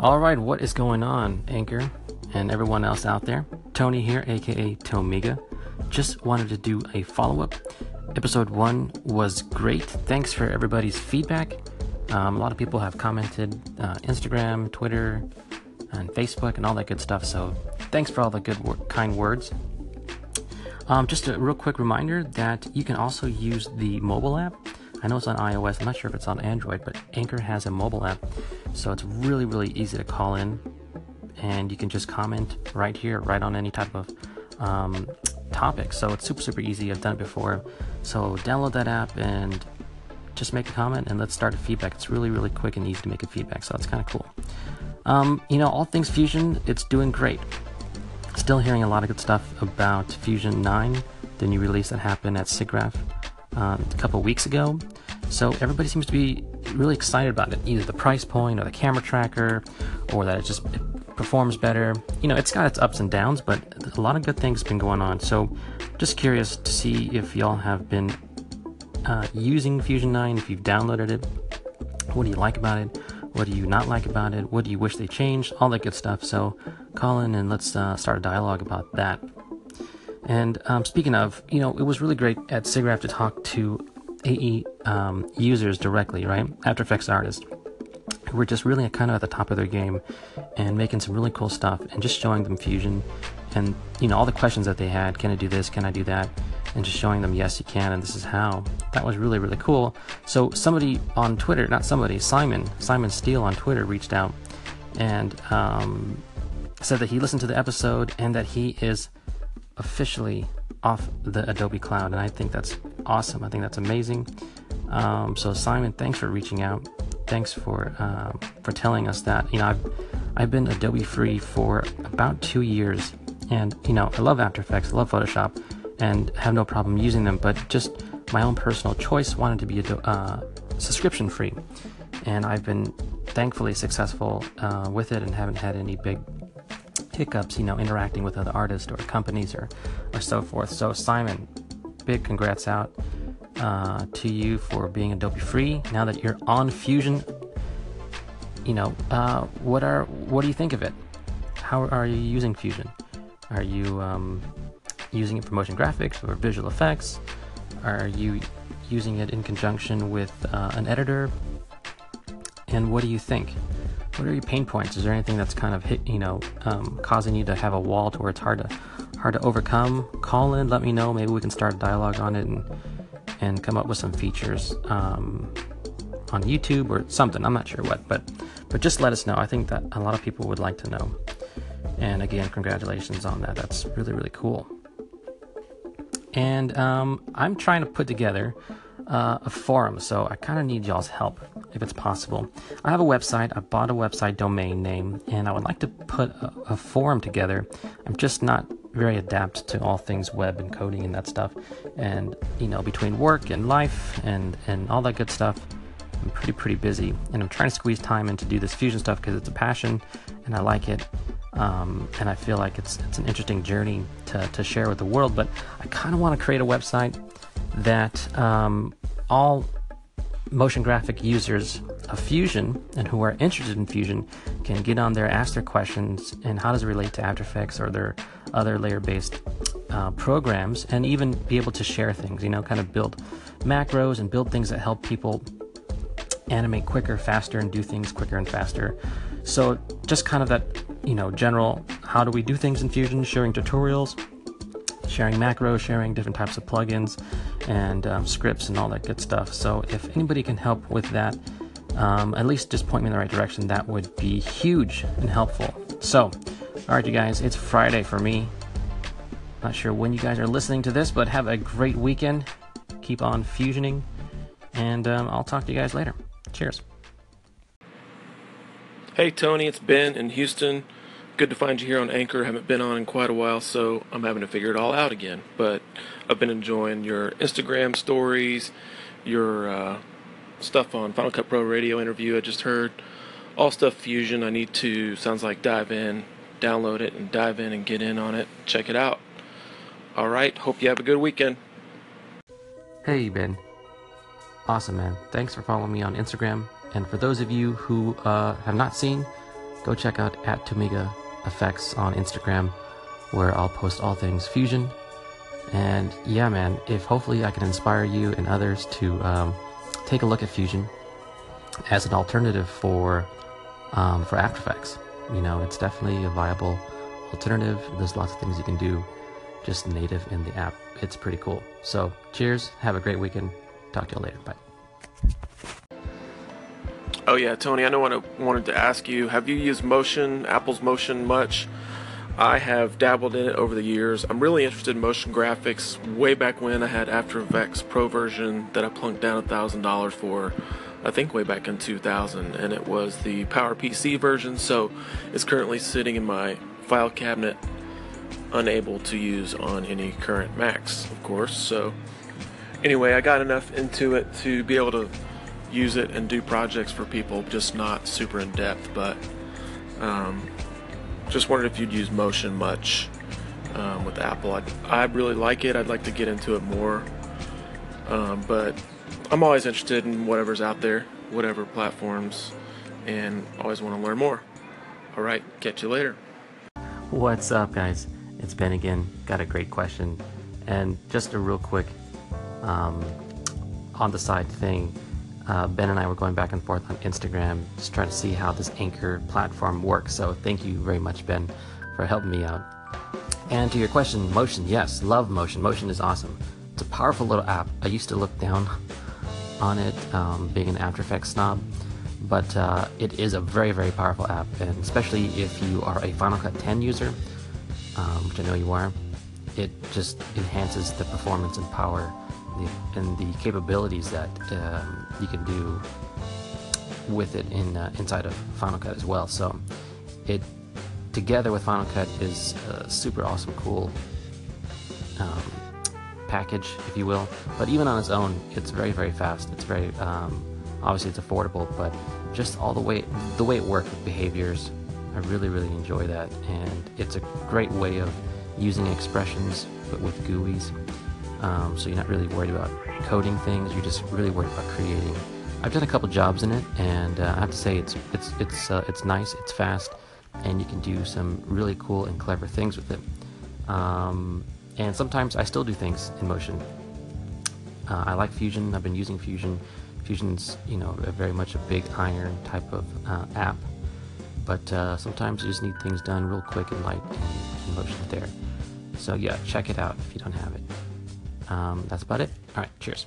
All right, what is going on, Anchor and everyone else out there? Tony here, aka Tomiga. Just wanted to do a follow up. Episode one was great. Thanks for everybody's feedback. Um, a lot of people have commented uh, Instagram, Twitter, and Facebook, and all that good stuff. So thanks for all the good, kind words. Um, just a real quick reminder that you can also use the mobile app. I know it's on iOS. I'm not sure if it's on Android, but Anchor has a mobile app, so it's really, really easy to call in, and you can just comment right here, right on any type of um, topic. So it's super, super easy. I've done it before. So download that app and just make a comment, and let's start a feedback. It's really, really quick and easy to make a feedback, so that's kind of cool. Um, you know, all things Fusion, it's doing great. Still hearing a lot of good stuff about Fusion 9, the new release that happened at SIGGRAPH um, a couple weeks ago. So everybody seems to be really excited about it, either the price point or the camera tracker, or that it just it performs better. You know, it's got its ups and downs, but a lot of good things have been going on. So just curious to see if y'all have been uh, using Fusion 9, if you've downloaded it. What do you like about it? What do you not like about it? What do you wish they changed? All that good stuff. So call in and let's uh, start a dialogue about that. And um, speaking of, you know, it was really great at SIGGRAPH to talk to AE um, users directly, right? After Effects artists who were just really kind of at the top of their game and making some really cool stuff and just showing them Fusion and, you know, all the questions that they had. Can I do this? Can I do that? And just showing them, yes, you can, and this is how. That was really, really cool. So somebody on Twitter, not somebody, Simon, Simon Steele on Twitter reached out and um, said that he listened to the episode and that he is officially off the Adobe Cloud, and I think that's awesome. I think that's amazing. Um, so Simon, thanks for reaching out. Thanks for uh, for telling us that. You know, I've I've been Adobe free for about two years, and you know, I love After Effects, I love Photoshop, and have no problem using them. But just my own personal choice wanted to be uh, subscription free, and I've been thankfully successful uh, with it and haven't had any big hiccups, you know, interacting with other artists or companies or, or so forth. So, Simon, big congrats out uh, to you for being Adobe free. Now that you're on Fusion, you know, uh, what are what do you think of it? How are you using Fusion? Are you um, using it for motion graphics or visual effects? Are you using it in conjunction with uh, an editor? And what do you think? What are your pain points? Is there anything that's kind of hit, you know, um, causing you to have a wall to where it's hard to hard to overcome? Call in, let me know. Maybe we can start a dialogue on it and and come up with some features um, on YouTube or something. I'm not sure what, but but just let us know. I think that a lot of people would like to know. And again, congratulations on that. That's really really cool. And um, I'm trying to put together uh, a forum, so I kind of need y'all's help if it's possible. I have a website, I bought a website domain name, and I would like to put a, a forum together. I'm just not very adept to all things web and coding and that stuff. And, you know, between work and life and, and all that good stuff, I'm pretty, pretty busy. And I'm trying to squeeze time in to do this fusion stuff because it's a passion and I like it. Um, and I feel like it's, it's an interesting journey to, to share with the world. But I kind of want to create a website that um, all motion graphic users of Fusion and who are interested in Fusion can get on there, ask their questions, and how does it relate to After Effects or their other layer based uh, programs, and even be able to share things, you know, kind of build macros and build things that help people animate quicker, faster, and do things quicker and faster. So, just kind of that, you know, general how do we do things in Fusion, sharing tutorials sharing macros, sharing different types of plugins and um, scripts and all that good stuff. So if anybody can help with that, um, at least just point me in the right direction, that would be huge and helpful. So, all right, you guys, it's Friday for me. Not sure when you guys are listening to this, but have a great weekend. Keep on fusioning, and um, I'll talk to you guys later. Cheers. Hey, Tony, it's Ben in Houston good to find you here on Anchor. Haven't been on in quite a while, so I'm having to figure it all out again. But I've been enjoying your Instagram stories, your uh, stuff on Final Cut Pro Radio interview I just heard. All stuff Fusion. I need to, sounds like, dive in, download it, and dive in and get in on it. Check it out. All right. Hope you have a good weekend. Hey, Ben. Awesome, man. Thanks for following me on Instagram. And for those of you who uh, have not seen, go check out at Tomiga Effects on Instagram, where I'll post all things Fusion. And yeah, man, if hopefully I can inspire you and others to um, take a look at Fusion as an alternative for um, for After Effects. You know, it's definitely a viable alternative. There's lots of things you can do just native in the app. It's pretty cool. So, cheers. Have a great weekend. Talk to you later. Bye. Oh yeah, Tony. I know what I wanted to ask you. Have you used Motion, Apple's Motion, much? I have dabbled in it over the years. I'm really interested in motion graphics. Way back when I had After Effects Pro version that I plunked down a thousand dollars for. I think way back in 2000, and it was the PowerPC version. So it's currently sitting in my file cabinet, unable to use on any current Macs, of course. So anyway, I got enough into it to be able to use it and do projects for people, just not super in depth. But um, just wondered if you'd use Motion much um, with Apple. I, I really like it. I'd like to get into it more, um, but I'm always interested in whatever's out there, whatever platforms, and always want to learn more. All right, catch you later. What's up, guys? It's Ben again. Got a great question, and just a real quick um, on the side thing. Uh, ben and I were going back and forth on Instagram, just trying to see how this Anchor platform works. So thank you very much, Ben, for helping me out. And to your question, Motion, yes, love Motion. Motion is awesome. It's a powerful little app. I used to look down on it, um, being an After Effects snob, but uh, it is a very, very powerful app, and especially if you are a Final Cut 10 user, um, which I know you are, it just enhances the performance and power and the capabilities that um, you can do with it in uh, inside of Final Cut as well. So it together with Final Cut is a super awesome, cool um, package, if you will. But even on its own, it's very, very fast. It's very um, obviously it's affordable, but just all the way the way it works with behaviors, I really, really enjoy that, and it's a great way of using expressions but with GUIs. Um, so you're not really worried about coding things. You're just really worried about creating. I've done a couple jobs in it, and uh, I have to say it's it's it's uh, it's nice. It's fast, and you can do some really cool and clever things with it. Um, and sometimes I still do things in motion. Uh, I like Fusion. I've been using Fusion. Fusion's you know very much a big iron type of uh, app, but uh, sometimes you just need things done real quick and light, and motion's there. So yeah, check it out if you don't have it. Um, that's about it. All right, cheers.